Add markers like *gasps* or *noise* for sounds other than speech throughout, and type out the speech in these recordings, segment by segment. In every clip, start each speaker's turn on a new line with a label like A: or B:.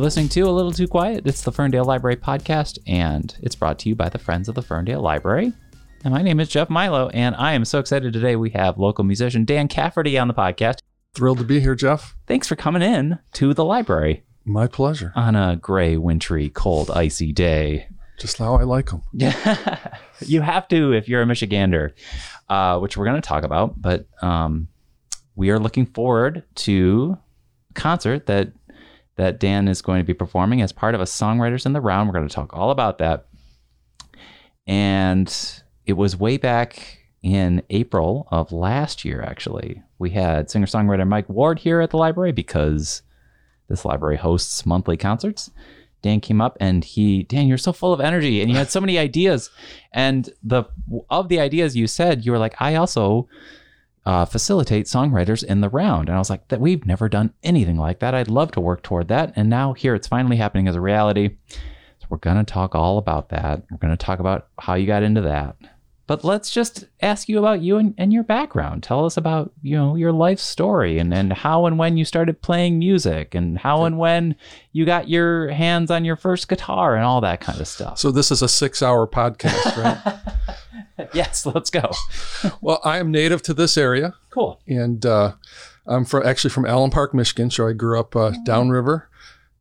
A: You're listening to A Little Too Quiet. It's the Ferndale Library podcast, and it's brought to you by the Friends of the Ferndale Library. And my name is Jeff Milo, and I am so excited today. We have local musician Dan Cafferty on the podcast.
B: Thrilled to be here, Jeff.
A: Thanks for coming in to the library
B: My pleasure.
A: on a gray, wintry, cold, icy day.
B: Just how I like them.
A: Yeah, *laughs* you have to if you're a Michigander, uh, which we're going to talk about. But um, we are looking forward to a concert that that Dan is going to be performing as part of a Songwriters in the Round. We're going to talk all about that. And it was way back in April of last year, actually. We had singer songwriter Mike Ward here at the library because this library hosts monthly concerts. Dan came up and he, Dan, you're so full of energy and you had so many *laughs* ideas. And the of the ideas you said, you were like, I also uh, facilitate songwriters in the round. And I was like, that we've never done anything like that. I'd love to work toward that. And now here it's finally happening as a reality. So we're gonna talk all about that. We're gonna talk about how you got into that. But let's just ask you about you and, and your background. Tell us about, you know, your life story and, and how and when you started playing music and how and when you got your hands on your first guitar and all that kind of stuff.
B: So this is a six-hour podcast, right? *laughs* *laughs*
A: yes, let's go.
B: well, I am native to this area,
A: Cool.
B: and uh, I'm from actually from Allen Park, Michigan. So I grew up uh, downriver,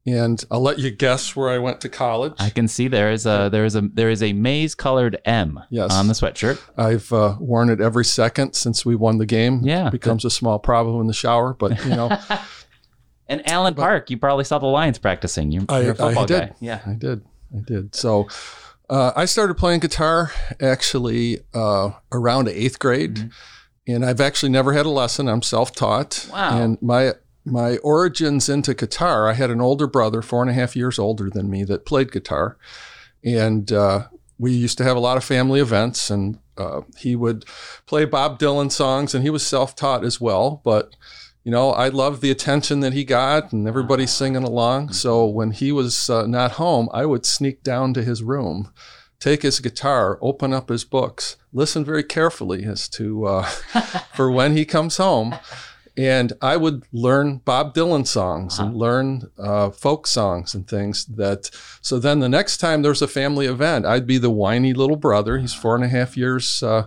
B: and I'll let you guess where I went to college.
A: I can see there is a there is a there is a maize colored M
B: Yes.
A: on the sweatshirt.
B: I've uh, worn it every second since we won the game.
A: Yeah.
B: it becomes a small problem in the shower, but you know, *laughs*
A: And Allen Park, you probably saw the Lions practicing. You're,
B: I,
A: you're a football
B: I did.
A: guy. Yeah.
B: I did. I did. So uh, I started playing guitar actually uh, around eighth grade, and I've actually never had a lesson. I'm self-taught.
A: Wow.
B: And my my origins into guitar, I had an older brother, four and a half years older than me, that played guitar, and uh, we used to have a lot of family events, and uh, he would play Bob Dylan songs, and he was self-taught as well, but you know, I loved the attention that he got and everybody singing along. So when he was uh, not home, I would sneak down to his room, take his guitar, open up his books, listen very carefully as to uh, *laughs* for when he comes home. And I would learn Bob Dylan songs and learn uh, folk songs and things that. So then the next time there's a family event, I'd be the whiny little brother. He's four and a half years uh,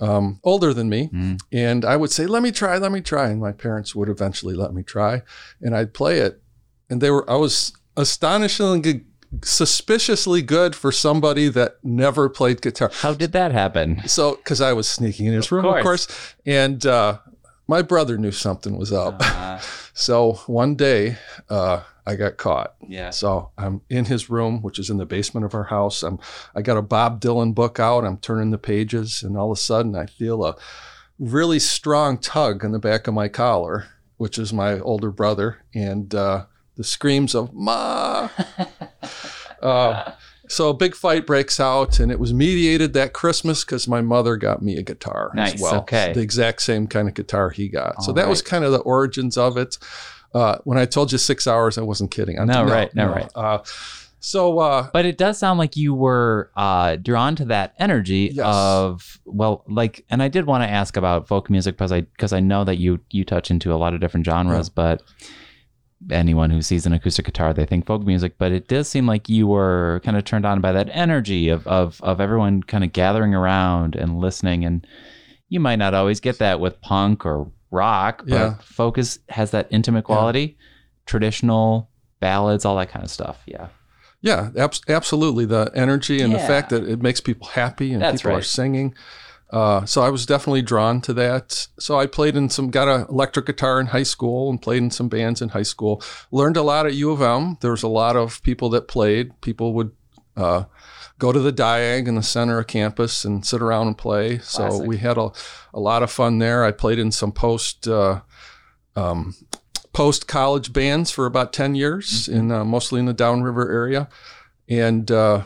B: um, older than me.
A: Mm.
B: And I would say, let me try, let me try. And my parents would eventually let me try. And I'd play it. And they were, I was astonishingly suspiciously good for somebody that never played guitar.
A: How did that happen?
B: So, because I was sneaking in his room, of
A: course.
B: course. And uh, my brother knew something was up.
A: Uh, *laughs*
B: So one day uh, I got caught.
A: yeah.
B: So I'm in his room, which is in the basement of our house. I'm I got a Bob Dylan book out. I'm turning the pages, and all of a sudden I feel a really strong tug in the back of my collar, which is my older brother, and uh, the screams of "Ma." *laughs* uh, so a big fight breaks out, and it was mediated that Christmas because my mother got me a guitar
A: Nice,
B: as well.
A: okay.
B: The exact same kind of guitar he got. so
A: All
B: that was kind of the origins of it. Uh, when I told you six hours, I wasn't kidding. I'm,
A: No, right, no, right.
B: Uh, so uh,
A: But it does sound like you were uh, drawn to that energy
B: Yes.
A: of well, like, and I did want to ask about folk music because I because I know that you you touch into a lot of different genres, but anyone who sees an acoustic guitar they think folk music but it does seem like you were kind of turned on by that energy of of of everyone kind of gathering around and listening and you might not always get that with punk or rock but
B: Yeah.
A: folk is, has that intimate quality traditional ballads all that kind of stuff yeah
B: yeah, abs- absolutely. The energy and the fact that it makes people happy and
A: That's
B: people are singing. Uh, so I was definitely drawn to that. So I played in some, got an electric guitar in high school and played in some bands in high school. Learned a lot at U of M. There was a lot of people that played. People would uh, go to the Diag in the center of campus and sit around and play. So we had a, a lot of fun there. I played in some post uh, um, post college bands for about ten years, in uh, mostly in the Downriver area, and uh,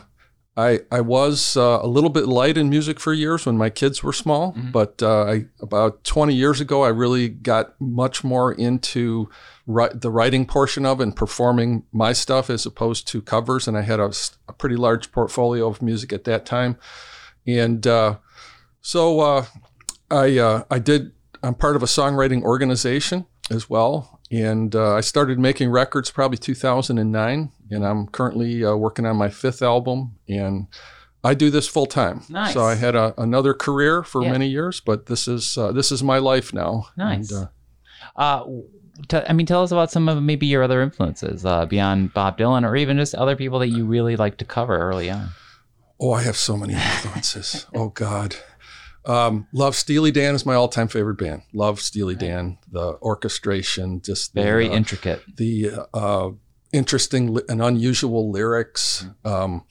B: I I was uh, a little bit light in music for years when my kids were small, but uh, I about twenty years ago I really got much more into ri- the writing portion of and performing my stuff as opposed to covers, and I had a pretty large portfolio of music at that time, and uh, so uh, I uh, I did. I'm part of a songwriting organization as well, and uh, I started making records probably 2009, and I'm currently uh, working on my fifth album, and I do this full time.
A: Nice.
B: So I had a, another career for
A: Yeah.
B: many years, but this is uh, this is my life now.
A: Nice.
B: And, uh,
A: Uh, t- I mean, tell us about some of maybe your other influences uh, beyond Bob Dylan, or even just other people that you really like to cover early on.
B: oh, I have so many influences. *laughs* oh God. Um, love Steely Dan is my all-time favorite band. Love Steely Dan, the orchestration, just the,
A: Very
B: uh,
A: intricate.
B: the uh, interesting and unusual lyrics. Um,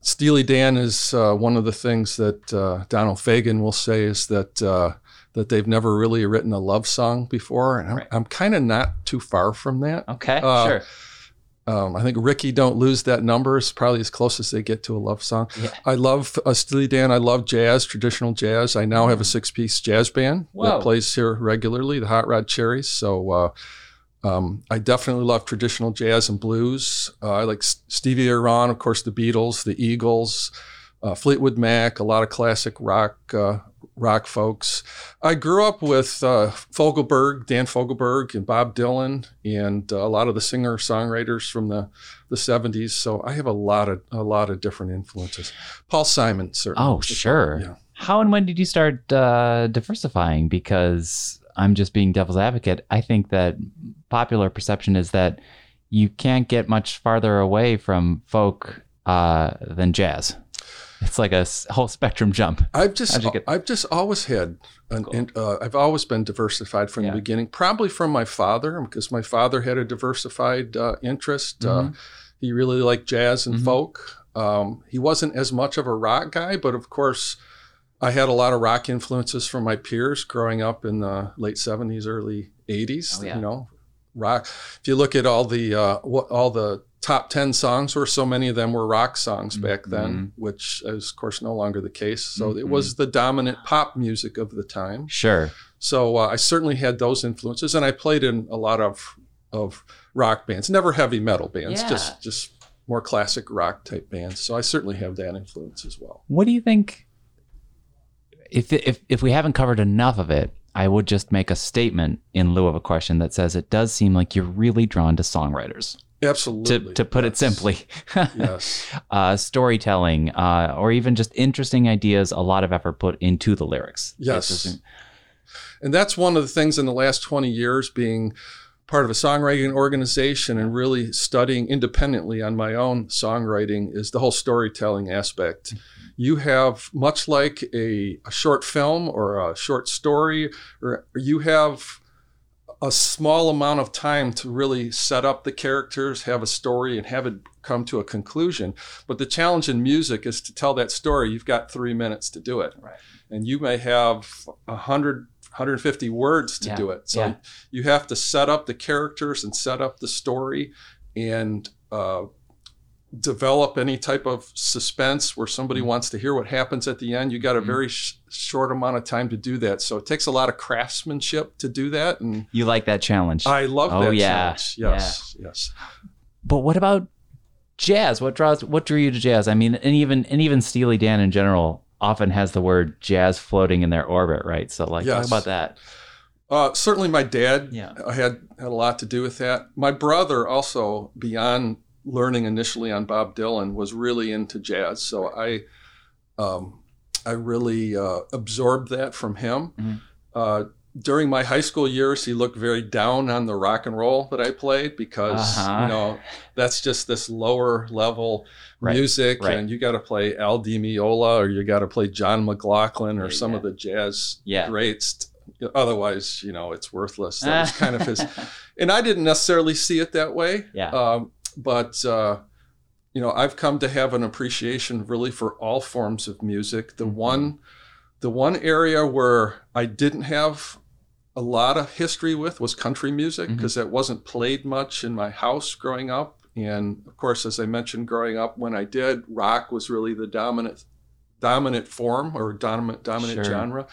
B: Steely Dan is uh, one of the things that uh, Donald Fagen will say is that uh, that they've never really written a love song before, and I'm,
A: Right.
B: I'm kind of not too far from that.
A: Okay,
B: uh,
A: sure.
B: Um, I think Rikki "Don't Lose That Number" is probably as close as they get to a love song.
A: Yeah.
B: I love uh, Steely Dan. I love jazz, traditional jazz. I now have a six-piece jazz band
A: Whoa.
B: that plays here regularly, the Hot Rod Cherries. So uh, um, I definitely love traditional jazz and blues. Uh, I like Stevie Ray Vaughan, of course, the Beatles, the Eagles, uh, Fleetwood Mac, a lot of classic rock. Rock folks. I grew up with uh, Fogelberg, Dan Fogelberg, and Bob Dylan, and uh, a lot of the singer songwriters from the, the 70s. So I have a lot of a lot of different influences. Paul Simon, certainly.
A: Oh, sure.
B: Yeah.
A: How and when did you start uh, diversifying? Because I'm just being devil's advocate. I think that popular perception is that you can't get much farther away from folk uh, than jazz. It's like a whole spectrum jump.
B: I've just
A: get-
B: I've just always had an in, uh, I've always been diversified from
A: Yeah.
B: the beginning. Probably from my father because my father had a diversified uh, interest.
A: Mm-hmm.
B: Uh, he really liked jazz and
A: Mhm.
B: folk. Um, he wasn't as much of a rock guy, but of course, I had a lot of rock influences from my peers growing up in the late '70s, early '80s.
A: Oh, yeah.
B: You know, rock. If you look at all the uh, what all the top 10 songs were so many of them were rock songs back
A: Mm-hmm.
B: then which is of course no longer the case so it
A: Mhm.
B: was the dominant pop music of the time
A: Sure.
B: so uh, i certainly had those influences and i played in a lot of of rock bands never heavy metal bands
A: Yeah.
B: just just more classic rock type bands so i certainly have that influence as well
A: What do you think? If, if if we haven't covered enough of it, I would just make a statement in lieu of a question that says it does seem like you're really drawn to songwriters. To,
B: absolutely
A: to put it simply, *laughs*
B: yes
A: uh, storytelling, uh, or even just interesting ideas, a lot of effort put into the lyrics.
B: Yes.
A: Just-
B: And that's one of the things in the last 20 years being part of a songwriting organization and really studying independently on my own songwriting is the whole storytelling aspect. You have, much like a, a short film or a short story, or you have a small amount of time to really set up the characters, have a story, and have it come to a conclusion. But the challenge in music is to tell that story. You've got three minutes to do it.
A: Right.
B: And you may have a hundred 150 words to
A: Yeah,
B: do it. So
A: yeah.
B: you have to set up the characters and set up the story and uh, develop any type of suspense where somebody
A: Mm-hmm.
B: wants to hear what happens at the end. You got a very sh- short amount of time to do that. So it takes a lot of craftsmanship to do that. And
A: You like that challenge.
B: I love
A: Oh,
B: that
A: yeah.
B: challenge. Yes, yes.
A: but what about jazz? What draws? What drew you to jazz? I mean, and even and even Steely Dan in general often has the word jazz floating in their orbit, right? So like, talk about that.
B: Uh, certainly, my dad
A: Yeah.
B: had had a lot to do with that. My brother also, beyond learning initially on Bob Dylan, was really into jazz. So I, um, I really uh, absorbed that from him.
A: Mhm.
B: Uh, during my high school years, he looked very down on the rock and roll that I played because
A: Uh-huh.
B: you know that's just this lower level
A: Right,
B: music,
A: right.
B: and you got to play Al Di Meola or you got to play John McLaughlin or some of the jazz
A: Yeah.
B: greats. Otherwise, you know, it's worthless. That was kind of his, *laughs* and I didn't necessarily see it that way.
A: Yeah.
B: Um, but uh, you know, I've come to have an appreciation really for all forms of music. The
A: Mhm.
B: one, the one area where I didn't have a lot of history with was country music because that wasn't played much in my house growing up. And of course, as I mentioned, growing up when I did, rock was really the dominant dominant form or dominant dominant
A: Sure.
B: genre.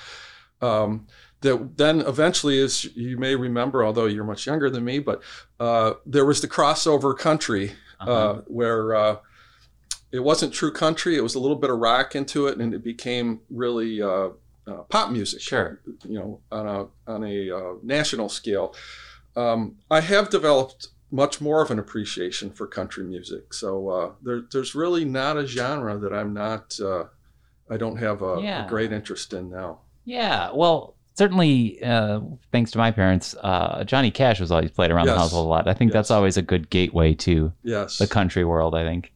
B: Um, that then eventually, as you may remember, although you're much younger than me, but uh, there was the crossover country
A: Uh-huh.
B: uh, where uh, it wasn't true country; it was a little bit of rock into it, and it became really uh, uh, pop music
A: Sure.
B: you know, on a on a uh, national scale. Um, I have developed much more of an appreciation for country music. So uh, there, there's really not a genre that I'm not, uh, I don't have a,
A: Yeah.
B: a great interest in now.
A: Yeah, well, certainly, uh, thanks to my parents, uh, Johnny Cash was always played around the
B: Yes.
A: household a lot. I think that's always a good gateway to
B: Yes.
A: the country world. I think.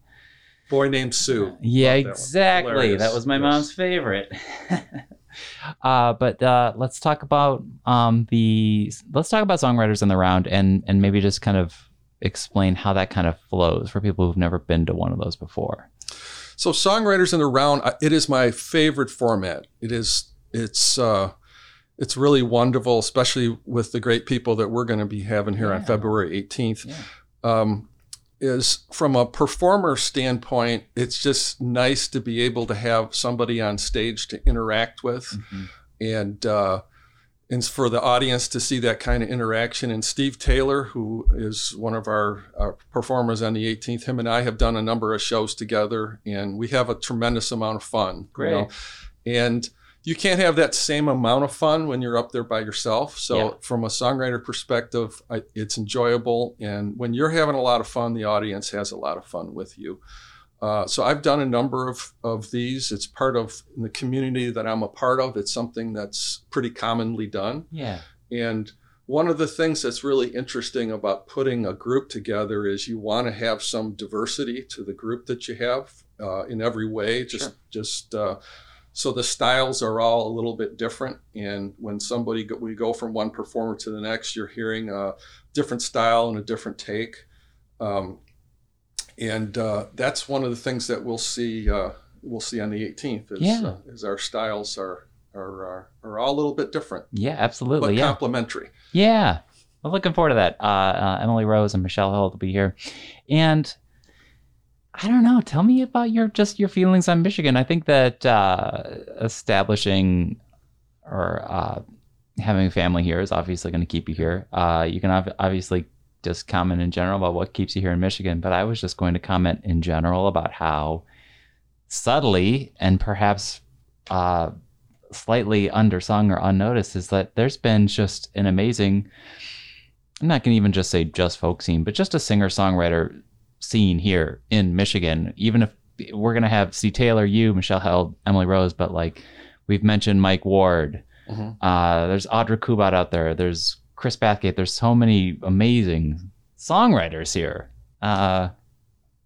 B: Boy Named Sue.
A: Yeah,
B: Love that
A: exactly.
B: Hilarious.
A: That was my
B: Yes.
A: mom's favorite. *laughs* uh, but uh, let's talk about um, the let's talk about songwriters in the round and and maybe just kind of explain how that kind of flows for people who've never been to one of those before.
B: So songwriters in the round, it is my favorite format. It is it's uh, it's really wonderful, especially with the great people that we're going to be having here on February 18th.
A: Yeah.
B: Um, is from a performer standpoint, it's just nice to be able to have somebody on stage to interact with and uh, and for the audience to see that kind of interaction. And Steve Taylor, who is one of our, our performers on the 18th, him and I have done a number of shows together, and we have a tremendous amount of fun. you
A: Great.
B: know. And you can't have that same amount of fun when you're up there by yourself. So,
A: Yeah.
B: from a songwriter perspective, I, it's enjoyable. And when you're having a lot of fun, the audience has a lot of fun with you. Uh, so I've done a number of, of these. It's part of the community that I'm a part of. It's something that's pretty commonly done.
A: Yeah.
B: And one of the things that's really interesting about putting a group together is you want to have some diversity to the group that you have uh, in every way. Just,
A: Sure.
B: just uh, so the styles are all a little bit different. And when somebody go, we go from one performer to the next, you're hearing a different style and a different take. Um, and uh, that's one of the things that we'll see. Uh, we'll see on the 18th. Is,
A: Yeah.
B: uh, is our styles are are are, are all a little bit different
A: Yeah, absolutely.
B: but
A: yeah.
B: complimentary.
A: Yeah. I'm looking forward to that. Uh, uh, Emily Rose and Michelle Held will be here. And I don't know. Tell me about your just your feelings on Michigan. I think that uh, establishing or uh, having a family here is obviously going to keep you here. Uh, you can ob- obviously just comment in general about what keeps you here in Michigan, but I was just going to comment in general about how subtly and perhaps uh, slightly undersung or unnoticed is that there's been just an amazing I'm not gonna even just say just folk scene, but just a singer songwriter scene here in Michigan. Even if we're gonna have Steve Taylor, you, Michelle Held, Emily Rose, but like we've mentioned Mike Ward.
B: Mhm.
A: Uh, there's Audra Kubat out there. There's Chris Bathgate. There's so many amazing songwriters here, uh,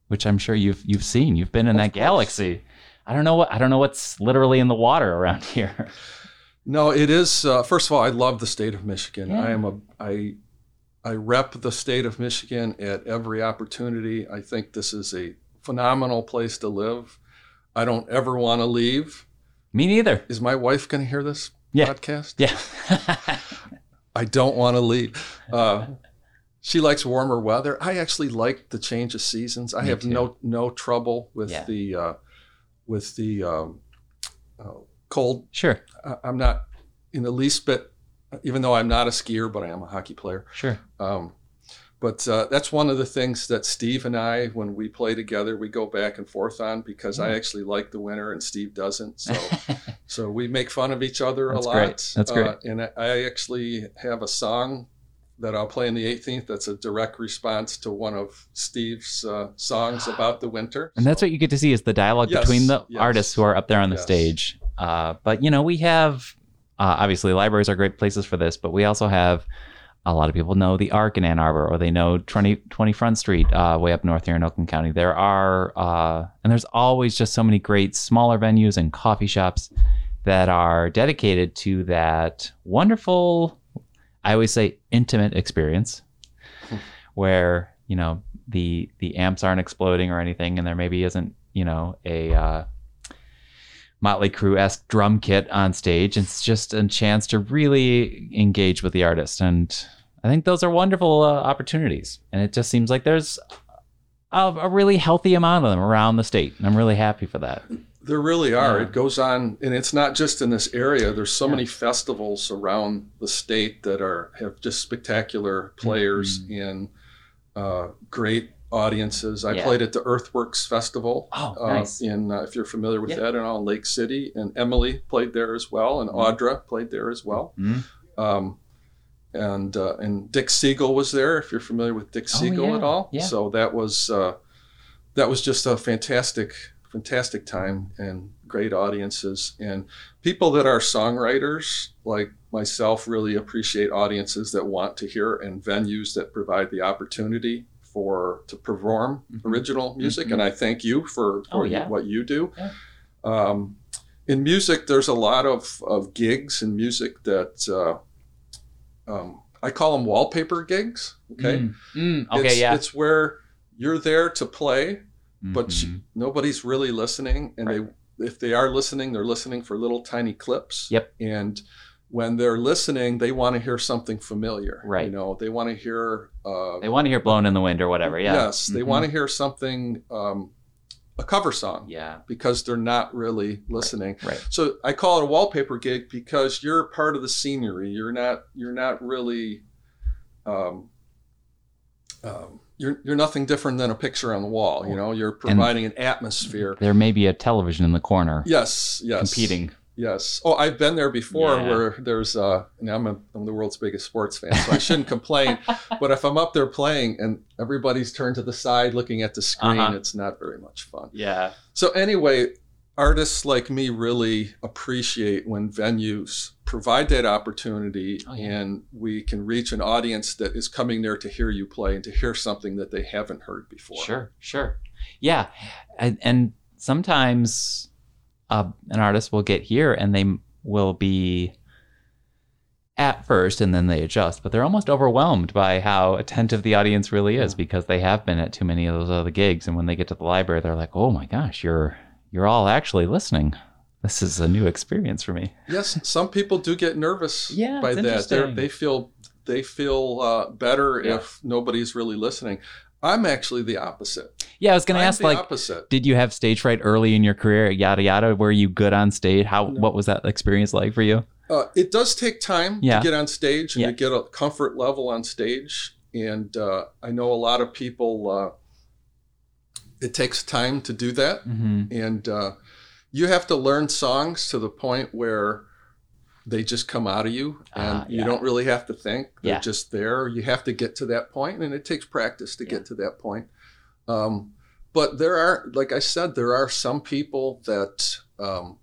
A: which I'm sure you've you've seen. You've been in
B: Of
A: that
B: course.
A: galaxy. I don't know what I don't know what's literally in the water around *laughs* here.
B: No, it is. Uh, first of all, I love the state of Michigan.
A: Yeah.
B: I am a I I rep the state of Michigan at every opportunity. I think this is a phenomenal place to live. I don't ever want to leave.
A: Me neither.
B: Is my wife going to hear this
A: Yeah.
B: podcast?
A: Yeah. *laughs*
B: I don't want to leave. Uh, she likes warmer weather. I actually like the change of seasons. I
A: Me
B: have
A: too.
B: no no trouble with
A: Yeah.
B: the uh, with the um, uh, cold
A: sure.
B: I- I'm not in the least bit, even though I'm not a skier, but I am a hockey player.
A: Sure.
B: Um, but uh, that's one of the things that Steve and I, when we play together, we go back and forth on because I actually like the winter and Steve doesn't. So, *laughs* so we make fun of each other
A: That's
B: a lot.
A: great. That's great.
B: Uh, and I, I actually have a song that I'll play in the 18th. That's a direct response to one of Steve's uh, songs *gasps* about the winter.
A: and that's what you get to see is the dialogue
B: Yes,
A: between the
B: yes.
A: artists who are up there on the
B: Yes.
A: stage. Uh, but you know, we have uh, obviously libraries are great places for this, but we also have a lot of people know the Ark in Ann Arbor, or they know 20, 20 Front Street, uh, way up north here in Oakland County. There are, uh, and there's always just so many great smaller venues and coffee shops that are dedicated to that wonderful, I always say, intimate experience, *laughs* where you know the the amps aren't exploding or anything, and there maybe isn't you know a uh, Motley Crue esque drum kit on stage. It's just a chance to really engage with the artist, and I think those are wonderful uh, opportunities. And it just seems like there's a, a really healthy amount of them around the state, and I'm really happy for that.
B: There really are.
A: Yeah.
B: It goes on, and it's not just in this area. There's so
A: Yeah.
B: many festivals around the state that are have just spectacular players and uh, great audiences. I
A: Yeah.
B: played at the Earthworks Festival.
A: Oh,
B: uh,
A: nice.
B: In uh, if you're familiar with
A: Yeah.
B: that, and all in Lake City, and Emily played there as well, and
A: Mhm.
B: Audra played there as well.
A: Mhm.
B: Um, and uh, and Dick Siegel was there. If you're familiar with Dick
A: Oh,
B: Siegel
A: yeah,
B: at all, so that was uh, that was just a fantastic fantastic time and great audiences and people that are songwriters like myself really appreciate audiences that want to hear and venues that provide the opportunity for to perform
A: Mhm.
B: original music
A: Mhm.
B: and i thank you for, for
A: Oh, yeah.
B: what you do
A: Yeah.
B: um, in music there's a lot of, of gigs in music that uh, um, i call them wallpaper gigs okay
A: Mm, mm, okay,
B: it's,
A: yeah.
B: it's where you're there to play but
A: Mhm.
B: nobody's really listening and they if they are listening they're listening for little tiny clips
A: Yep.
B: and when they're listening they want to hear something familiar
A: Right.
B: you know they want to hear uh,
A: they want to hear "Blowin' in the Wind" or whatever. Yeah.
B: yes they
A: Mhm.
B: want to hear something um, a cover song
A: Yeah.
B: because they're not really listening
A: Right.
B: so i call it a wallpaper gig because you're part of the scenery you're not you're not really um, um, you're, you're nothing different than a picture on the wall you know you're providing an atmosphere
A: There may be a television in the corner
B: yes yes
A: competing.
B: Yes oh i've been there before
A: Yeah.
B: where there's uh and I'm, a, I'm the world's biggest sports fan so i shouldn't complain *laughs* but if i'm up there playing and everybody's turned to the side looking at the screen
A: Uh-huh.
B: it's not very much fun
A: Yeah.
B: so anyway, artists like me really appreciate when venues provide that opportunity
A: Oh, yeah.
B: and we can reach an audience that is coming there to hear you play and to hear something that they haven't heard before.
A: Sure, sure. Yeah. And, and sometimes uh, an artist will get here and they will be at first and then they adjust, but they're almost overwhelmed by how attentive the audience really is
B: Yeah.
A: because they have been at too many of those other gigs. And when they get to the library, they're like, oh my gosh, you're you're all actually listening. This is a new experience for me.
B: Yes, some people do get nervous *laughs*
A: Yeah,
B: by that. They're, they feel they feel uh, better
A: Yeah.
B: if nobody's really listening. I'm actually the opposite.
A: Yeah, I was gonna
B: I'm
A: ask like
B: opposite.
A: did you have stage fright early in your career yada yada were you good on stage how
B: No.
A: what was that experience like for you
B: Uh, it does take time
A: Yeah.
B: to get on stage and
A: Yeah.
B: to get a comfort level on stage. And uh, I know a lot of people, uh, it takes time to do that.
A: mm-hmm.
B: And uh, you have to learn songs to the point where they just come out of you and
A: Ah,
B: you don't really have to think. They're
A: Yeah.
B: just there. You have to get to that point, and it takes practice to
A: Yeah.
B: get to that point. Um, but there are, like I said, there are some people that um,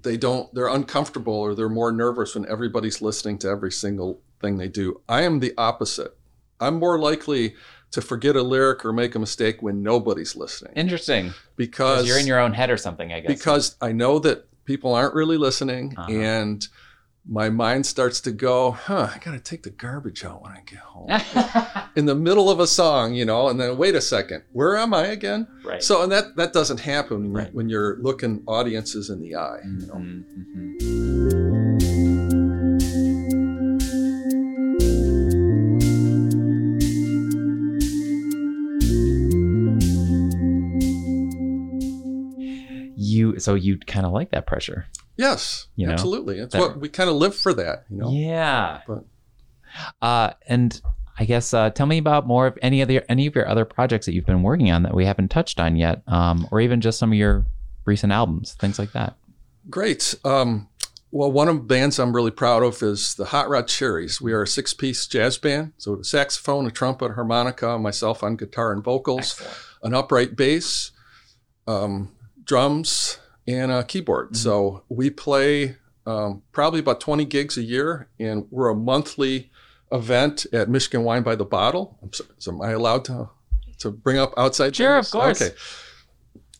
B: they don't, they're uncomfortable or they're more nervous when everybody's listening to every single thing they do. I am the opposite. I'm more likely to forget a lyric or make a mistake when nobody's listening
A: interesting
B: because
A: you're in your own head or something i guess
B: because I know that people aren't really listening
A: Uh-huh.
B: and my mind starts to go, huh, I got to take the garbage out when I get home. *laughs* in the middle of a song, you know, and then wait a second, where am I again?
A: right
B: So, and that that doesn't happen when,
A: Right.
B: when you're looking audiences in the eye. You know?
A: Mhm, mhm. So you kind of like that pressure
B: Yes,
A: You know,
B: absolutely. It's
A: that-
B: what we kind of live for that, you know.
A: yeah
B: But-
A: uh and i guess uh tell me about more of any of the any of your other projects that you've been working on that we haven't touched on yet um or even just some of your recent albums things like that
B: Great. Um, well, one of the bands I'm really proud of is the Hot Rod Cherries. We are a six-piece jazz band. So a saxophone, a trumpet, a harmonica, myself on guitar and vocals, an upright bass, um, drums, and a keyboard.
A: Mhm.
B: So we play um, probably about 20 gigs a year, and we're a monthly event at Michigan Wine by the Bottle. I'm so, so am I allowed to to bring up outside?
A: Sure, of course.
B: Okay.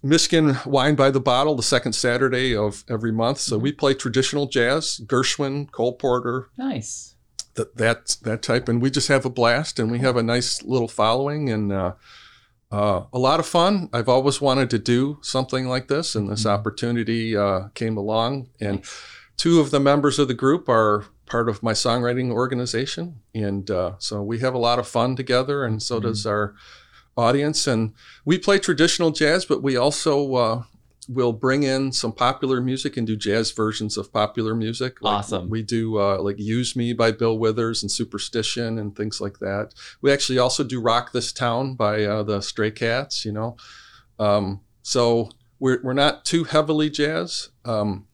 B: Michigan Wine by the Bottle, the second Saturday of every month. So
A: Mm-hmm.
B: we play traditional jazz, Gershwin, Cole Porter,
A: nice
B: that that that type, and we just have a blast, and we have a nice little following, and uh, uh, a lot of fun. I've always wanted to do something like this, and this
A: Mhm.
B: opportunity uh, came along. And two of the members of the group are part of my songwriting organization, and uh, so we have a lot of fun together, and so
A: Mhm.
B: does our audience. And we play traditional jazz, but we also will bring in some popular music and do jazz versions of popular music. Like
A: Awesome.
B: We do uh, like "Use Me" by Bill Withers and "Superstition" and things like that. We actually also do "Rock This Town" by uh, the Stray Cats. You know, um, so we're we're not too heavily jazz. Um,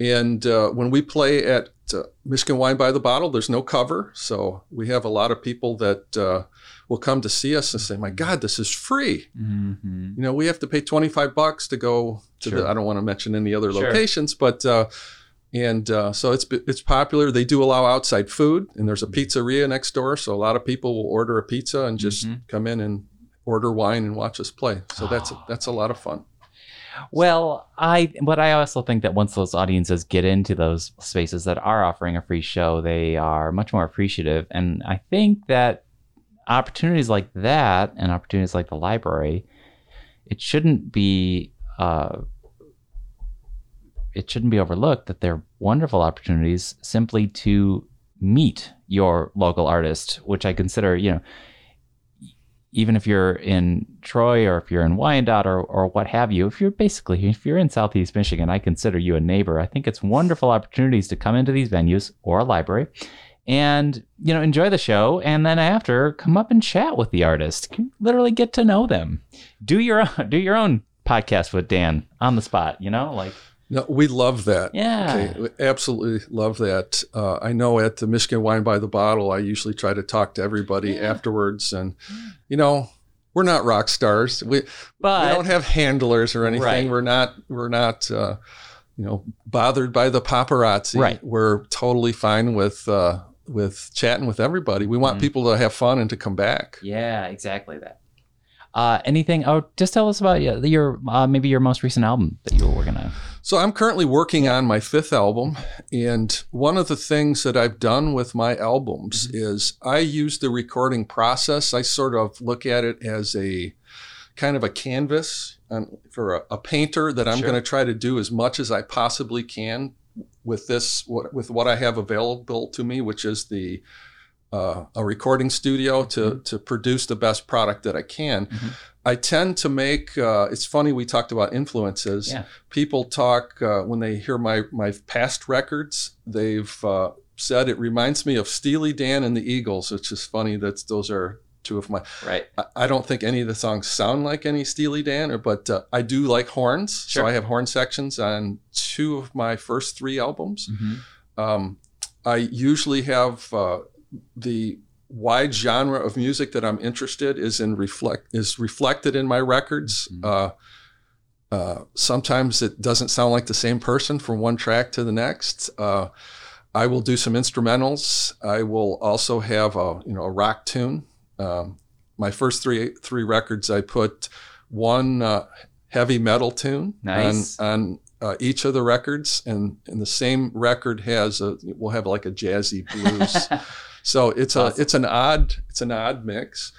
B: and uh, when we play at uh, Michigan Wine by the Bottle, there's no cover. So we have a lot of people that uh, will come to see us and say, my God, this is free.
A: Mm-hmm.
B: You know, we have to pay 25 bucks to go to
A: Sure.
B: the, I don't want to mention any other
A: Sure.
B: locations, but, uh, and uh, so it's it's popular. They do allow outside food, and there's a pizzeria next door. So a lot of people will order a pizza and just
A: Mhm.
B: come in and order wine and watch us play. So that's
A: Oh.
B: that's a lot of fun.
A: Well, I but I also think that once those audiences get into those spaces that are offering a free show, they are much more appreciative. And I think that opportunities like that and opportunities like the library, it shouldn't be uh, it shouldn't be overlooked that they're wonderful opportunities simply to meet your local artist, which I consider, you know, even if you're in Troy or if you're in Wyandotte or, or what have you, if you're basically, if you're in Southeast Michigan, I consider you a neighbor. I think it's wonderful opportunities to come into these venues or a library and, you know, enjoy the show. And then after, come up and chat with the artist, literally get to know them. Do your, *laughs* do your own podcast with Dan on the spot, you know, like,
B: No, we love that.
A: yeah.
B: Okay, we absolutely love that. Uh, I know at the Michigan Wine by the Bottle, I usually try to talk to everybody
A: Yeah.
B: afterwards, and you know, we're not rock stars. We
A: But
B: we don't have handlers or anything.
A: Right.
B: We're not we're not uh, you know bothered by the paparazzi.
A: Right.
B: We're totally fine with uh, with chatting with everybody. We want
A: Mhm.
B: people to have fun and to come back.
A: Yeah, exactly that. Uh, anything? Oh, just tell us about your, your uh, maybe your most recent album that you were working on.
B: So I'm currently working on my fifth album, and one of the things that I've done with my albums is I use the recording process. I sort of look at it as a kind of a canvas for a, a painter that I'm
A: Sure.
B: going to try to do as much as I possibly can with this with what I have available to me, which is the uh, a recording studio to to produce the best product that I can.
A: Mhm.
B: I tend to make. Uh, it's funny we talked about influences.
A: Yeah.
B: People talk uh, when they hear my my past records. They've uh, said it reminds me of Steely Dan and the Eagles, which is funny. That those are two of my.
A: Right.
B: I- I don't think any of the songs sound like any Steely Dan, or but uh, I do like horns.
A: Sure.
B: So I have horn sections on two of my first three albums. Um, I usually have uh, the wide genre of music that I'm interested is in reflect is reflected in my records.
A: Mhm.
B: Uh, uh, sometimes it doesn't sound like the same person from one track to the next. Uh, I will do some instrumentals. I will also have a you know a rock tune. Um, my first three three records, I put one uh, heavy metal tune
A: Nice.
B: on on uh, each of the records, and and the same record has a will have like a jazzy blues. *laughs* so it's
A: Awesome.
B: a it's an odd it's an odd mix.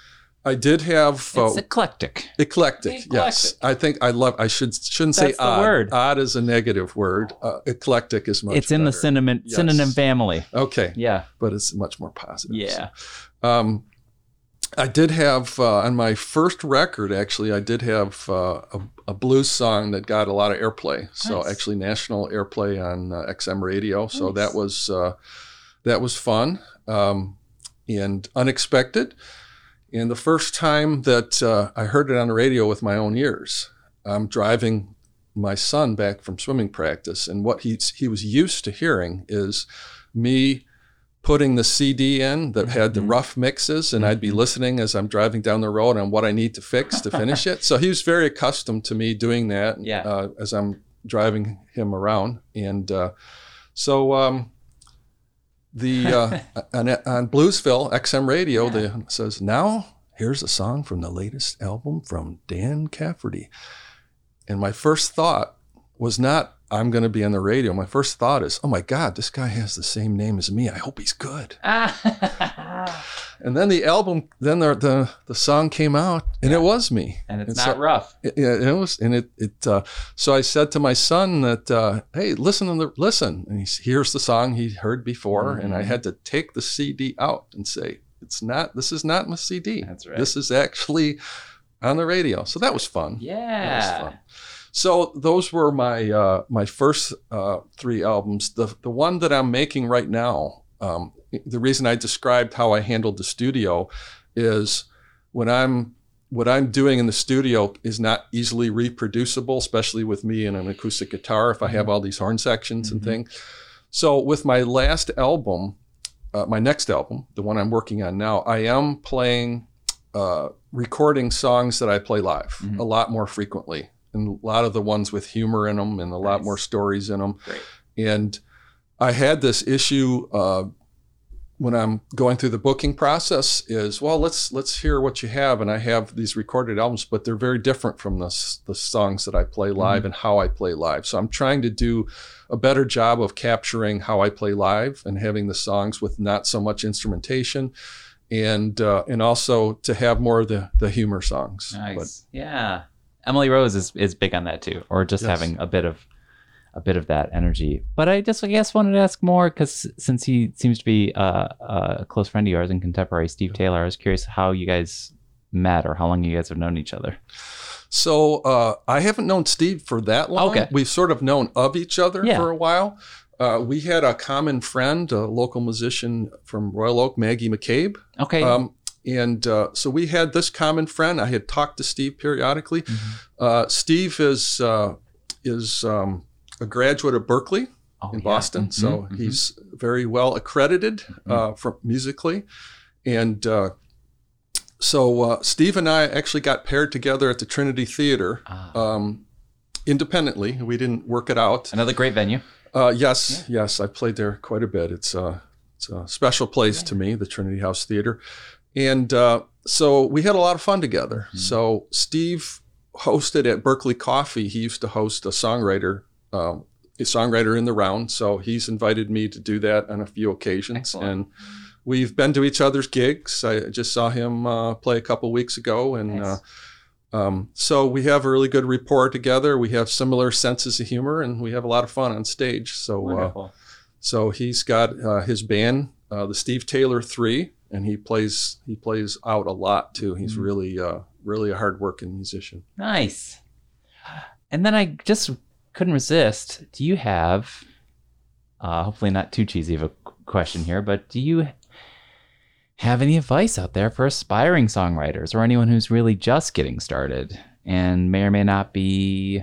B: I did have uh,
A: it's eclectic.
B: eclectic, Yes, I think I love. I should shouldn't
A: That's
B: say
A: the
B: odd.
A: word.
B: Odd is a negative word. Uh, eclectic is much.
A: it's in the
B: better.
A: synonym
B: Yes.
A: synonym family.
B: Okay,
A: Yeah.
B: but it's much more positive.
A: Yeah.
B: Um, I did have uh, on my first record. Actually, I did have uh, a, a blues song that got a lot of airplay. So actually, national airplay on uh, XM radio. So that was uh, that was fun um, and unexpected. And the first time that uh, I heard it on the radio with my own ears, I'm driving my son back from swimming practice, and what he he was used to hearing is me putting the CD in that had the
A: Mhm.
B: rough mixes, and I'd be
A: Mhm.
B: listening as I'm driving down the road on what I need to fix to finish it. So he was very accustomed to me doing that
A: Yeah.
B: uh, as I'm driving him around, and uh, so. Um, the *laughs* uh, on, on Bluesville XM radio,
A: Yeah.
B: the says now here's a song from the latest album from Dan Cafferty, and my first thought was not I'm going to be on the radio. My first thought is, oh my God, this guy has the same name as me. I hope he's good. *laughs* And then the album, then the the, the song came out, and
A: Yeah.
B: it was me.
A: and it's
B: And
A: not
B: so-
A: rough.
B: It, yeah, it was, and it it. Uh, so I said to my son that, uh, hey, listen to the listen, and he hears the song he heard before, and I
A: Mhm.
B: had to take the CD out and say, it's not. This is not my CD.
A: That's right.
B: This is actually on the radio. So that was fun. That was
A: Yeah.
B: fun. So those were my uh, my first uh, three albums. The the one that I'm making right now. Um, the reason I described how I handled the studio is when I'm what I'm doing in the studio is not easily reproducible, especially with me and an acoustic guitar. If I have all these horn sections and
A: Mhm.
B: things, So with my last album, uh, my next album, the one I'm working on now, I am playing, uh, recording songs that I play live
A: Mhm.
B: a lot more frequently, and a lot of the ones with humor in them, and a lot
A: Nice.
B: more stories in them.
A: Great.
B: And I had this issue uh, when I'm going through the booking process. Is well, let's let's hear what you have, and I have these recorded albums, but they're very different from the the songs that I play live and how I play live. So I'm trying to do a better job of capturing how I play live and having the songs with not so much instrumentation, and uh, and also to have more of the the humor songs. But
A: Nice. yeah. Emily Rose is, is big on that too, or just
B: Yes.
A: having a bit of a bit of that energy. But I just I guess wanted to ask more because since he seems to be uh, a close friend of yours and contemporary, Steve Taylor, I was curious how you guys met or how long you guys have known each other.
B: So uh, I haven't known Steve for that long.
A: Okay.
B: We've sort of known of each other
A: Yeah.
B: for a while. Uh, we had a common friend, a local musician from Royal Oak, Maggie McCabe.
A: Okay.
B: Um, and uh, so we had this common friend. I had talked to Steve periodically.
A: Mm-hmm.
B: Uh, Steve is uh, is um, a graduate of Berklee
A: Oh,
B: in
A: yeah.
B: Boston,
A: Mhm,
B: so
A: mhm.
B: he's very well accredited uh, from musically, and uh, so uh, Steve and I actually got paired together at the Trinity Theater
A: Ah,
B: um, independently. We didn't work it out.
A: another great venue.
B: Uh, yes, yes, I played there quite a bit. It's it's a special place to me, the Trinity House Theater, and uh, so we had a lot of fun together. So Steve hosted at Berkley Coffee. He used to host a songwriter. Um, a songwriter in the round, so he's invited me to do that on a few occasions,
A: Excellent.
B: and we've been to each other's gigs. I just saw him uh, play a couple weeks ago, and
A: Nice.
B: uh, um, so we have a really good rapport together. We have similar senses of humor, and we have a lot of fun on stage. So, uh, so he's got uh, his band, uh, the Steve Taylor Three, and he plays he plays out a lot too. He's
A: Mhm.
B: really uh, really a hardworking musician.
A: Nice. And then I just couldn't resist. Do you have, uh, hopefully not too cheesy of a question here, but do you have any advice out there for aspiring songwriters or anyone who's really just getting started and may or may not be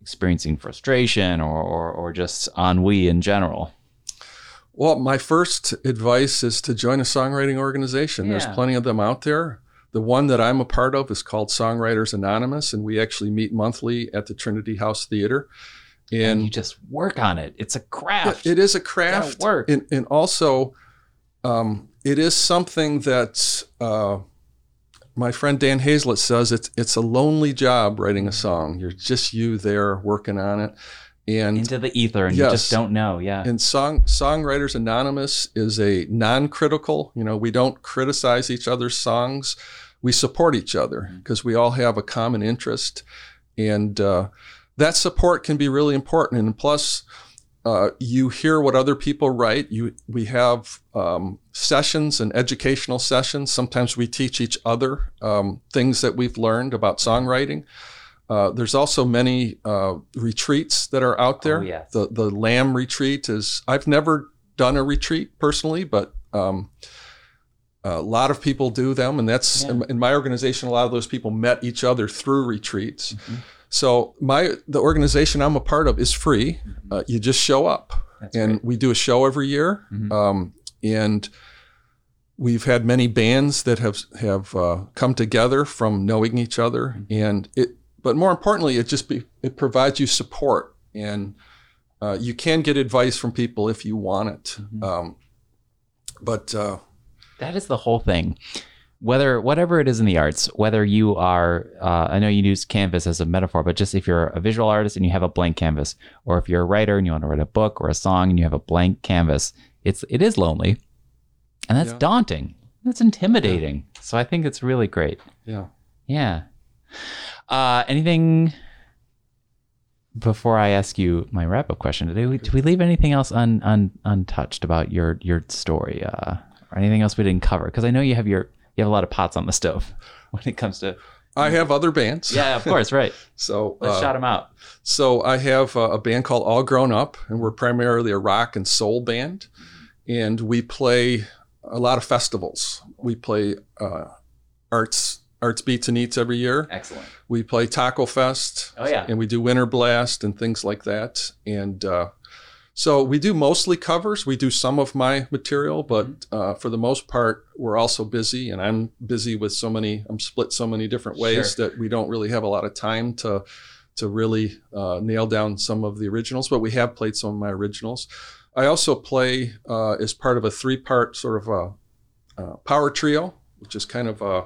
A: experiencing frustration or, or, or just ennui in general?
B: Well, my first advice is to join a songwriting organization. There's plenty of them out there. The one that I'm a part of is called Songwriters Anonymous, and we actually meet monthly at the Trinity House Theater.
A: And,
B: And
A: you just work on it. It's a craft.
B: it- it is a craft,
A: work.
B: and, and also um, it is something that uh, my friend Dan Hazlett says it's it's a lonely job writing a song. You're just you there working on it, and
A: Into the ether and you just don't know. Yeah.
B: and song Songwriters Anonymous is a non-critical. You know, we don't criticize each other's songs. We support each other because we all have a common interest, and uh, that support can be really important. And plus, uh, you hear what other people write. You we have um, sessions and educational sessions. Sometimes we teach each other um, things that we've learned about songwriting. Uh, there's also many uh, retreats that are out there.
A: Oh, yes.
B: The the Lamb retreat is. I've never done a retreat personally, but um, a lot of people do them, and that's
A: Yeah.
B: in, in my organization. A lot of those people met each other through retreats.
A: Mhm.
B: So my the organization I'm a part of is free. Uh, you just show up,
A: That's
B: and
A: great.
B: we do a show every year.
A: Mhm.
B: Um, and we've had many bands that have have uh, come together from knowing each other, and it. But more importantly, it just be, it provides you support, and uh, you can get advice from people if you want it.
A: Mhm.
B: Um, but uh,
A: that is the whole thing. Whether whatever it is in the arts whether you are uh, i know you use canvas as a metaphor but just if you're a visual artist and you have a blank canvas or if you're a writer and you want to write a book or a song and you have a blank canvas it's it is lonely. And that's
B: Yeah.
A: daunting. That's intimidating. So i think it's really great.
B: Yeah,
A: yeah uh anything before I ask you my wrap up question today, we- did we leave anything else un, un, untouched about your your story, uh, or anything else we didn't cover? Because I know you have your you have a lot of pots on the stove *laughs* when it comes to.
B: I have other bands.
A: Yeah, of course, right. *laughs*
B: So
A: Let's
B: uh,
A: shout them out.
B: So I have a, a band called All Grown Up, and we're primarily a rock and soul band, and we play a lot of festivals. We play uh, arts arts beats and eats every year.
A: Excellent.
B: We play Taco Fest,
A: Oh yeah.
B: and we do Winter Blast and things like that. And uh, So we do mostly covers. We do some of my material, but
A: Mm-hmm.
B: uh, for the most part, we're also busy, and I'm busy with so many. I'm split so many different ways
A: Sure.
B: that we don't really have a lot of time to to really uh, nail down some of the originals. But we have played some of my originals. I also play uh, as part of a three part sort of a, uh power trio, which is kind of a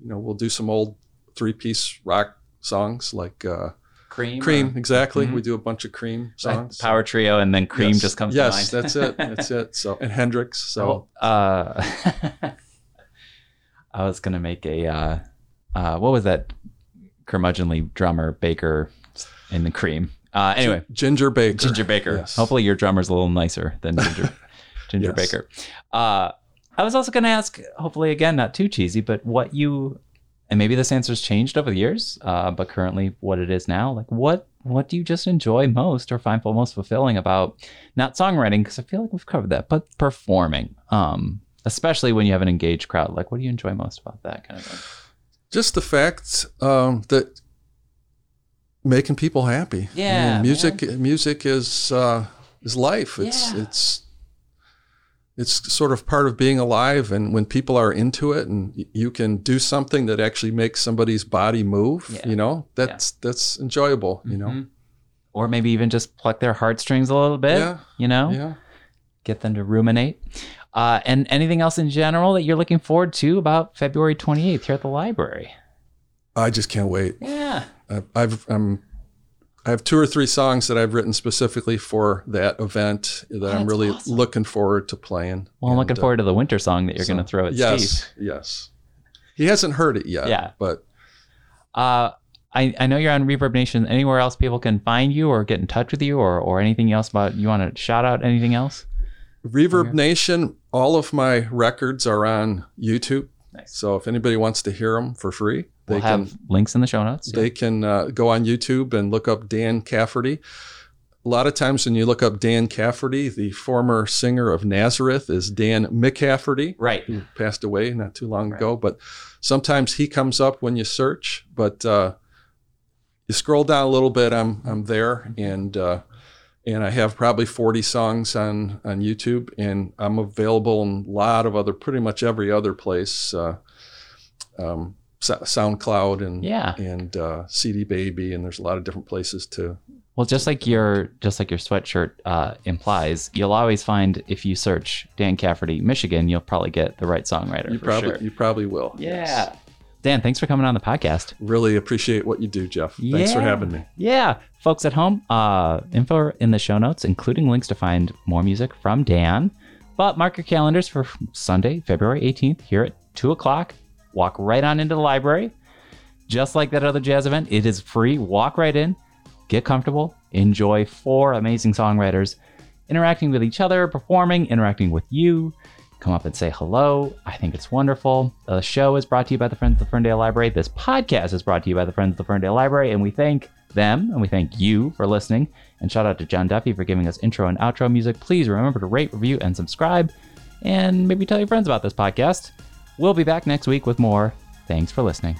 B: you know we'll do some old three piece rock songs like. Uh,
A: Cream.
B: Cream, exactly.
A: Mhm.
B: We do a bunch of Cream songs.
A: power trio, and then cream
B: Yes.
A: just comes
B: Yes,
A: to mind.
B: that's it. *laughs* That's it. So and Hendrix. So
A: Well, uh, *laughs* I was gonna make a uh, uh, what was that curmudgeonly drummer Baker in the cream. Uh, anyway,
B: Ginger Baker.
A: Ginger Baker.
B: Yes.
A: Hopefully, your drummer's a little nicer than Ginger *laughs* Ginger
B: Yes.
A: Baker. I was also gonna ask, hopefully, again, not too cheesy, but what you and maybe this answer's changed over the years, uh, but currently what it is now, like what what do you just enjoy most or find most fulfilling about not songwriting? Because I feel like we've covered that, but performing, um, especially when you have an engaged crowd. Like, what do you enjoy most about that kind of thing?
B: Just the fact um, that making people happy. I
A: Yeah,
B: mean, music. Music is uh, is life. It's
A: Yeah.
B: it's it's sort of part of being alive. And when people are into it, and you can do something that actually makes somebody's body move,
A: Yeah.
B: you know, that's that's enjoyable. You know.
A: Mhm. Or maybe even just pluck their heartstrings a little bit.
B: Yeah.
A: You know,
B: Yeah.
A: get them to ruminate. Uh, and anything else in general that you're looking forward to about February 28th here at the library?
B: I just can't wait.
A: Yeah.
B: I've, I've um, I have two or three songs that I've written specifically for that event that I'm really
A: awesome.
B: looking forward to playing.
A: Well, I'm
B: And,
A: looking
B: uh,
A: forward to the winter song that you're
B: so-
A: going to throw at
B: yes,
A: Steve.
B: Yes, He hasn't heard it yet.
A: Yeah.
B: but
A: Uh, I, I know you're on Reverb Nation. Anywhere else people can find you or get in touch with you or, or anything else about you want to shout out anything else?
B: Reverb
A: Okay.
B: Nation. All of my records are on YouTube.
A: Nice.
B: So if anybody wants to hear them for free, they
A: We'll
B: can
A: have links in the show notes.
B: they can uh, go on YouTube and look up Dan Cafferty. A lot of times when you look up Dan Cafferty, the former singer of Nazareth is Dan McCafferty.
A: Right.
B: who passed away not too long
A: Right.
B: ago. But sometimes he comes up when you search. But uh, you scroll down a little bit, I'm I'm there, and uh, and I have probably 40 songs on on YouTube, and I'm available in a lot of other, pretty much every other place. Uh, um, SoundCloud and
A: Yeah.
B: and uh, CD Baby, and there's a lot of different places to.
A: Well, just like your just like your sweatshirt uh, implies, you'll always find if you search Dan Cafferty, Michigan, you'll probably get the right songwriter.
B: You
A: for
B: probably
A: sure.
B: you probably will.
A: Yeah.
B: Yes.
A: Dan, thanks for coming on the podcast.
B: Really appreciate what you do, Jeff. Thanks for having me.
A: Yeah. Folks at home, uh, info in the show notes, including links to find more music from Dan. But mark your calendars for Sunday, February 18th, here at 2 o'clock. Walk right on into the library. Just like that other jazz event, it is free. Walk right in, get comfortable, enjoy four amazing songwriters interacting with each other, performing, interacting with you. Come up and say hello. I think it's wonderful. The show is brought to you by the Friends of the Ferndale Library. This podcast is brought to you by the Friends of the Ferndale Library, and we thank them and we thank you for listening. And shout out to John Duffy for giving us intro and outro music. Please remember to rate, review, and subscribe, and maybe tell your friends about this podcast. We'll be back next week with more. Thanks for listening.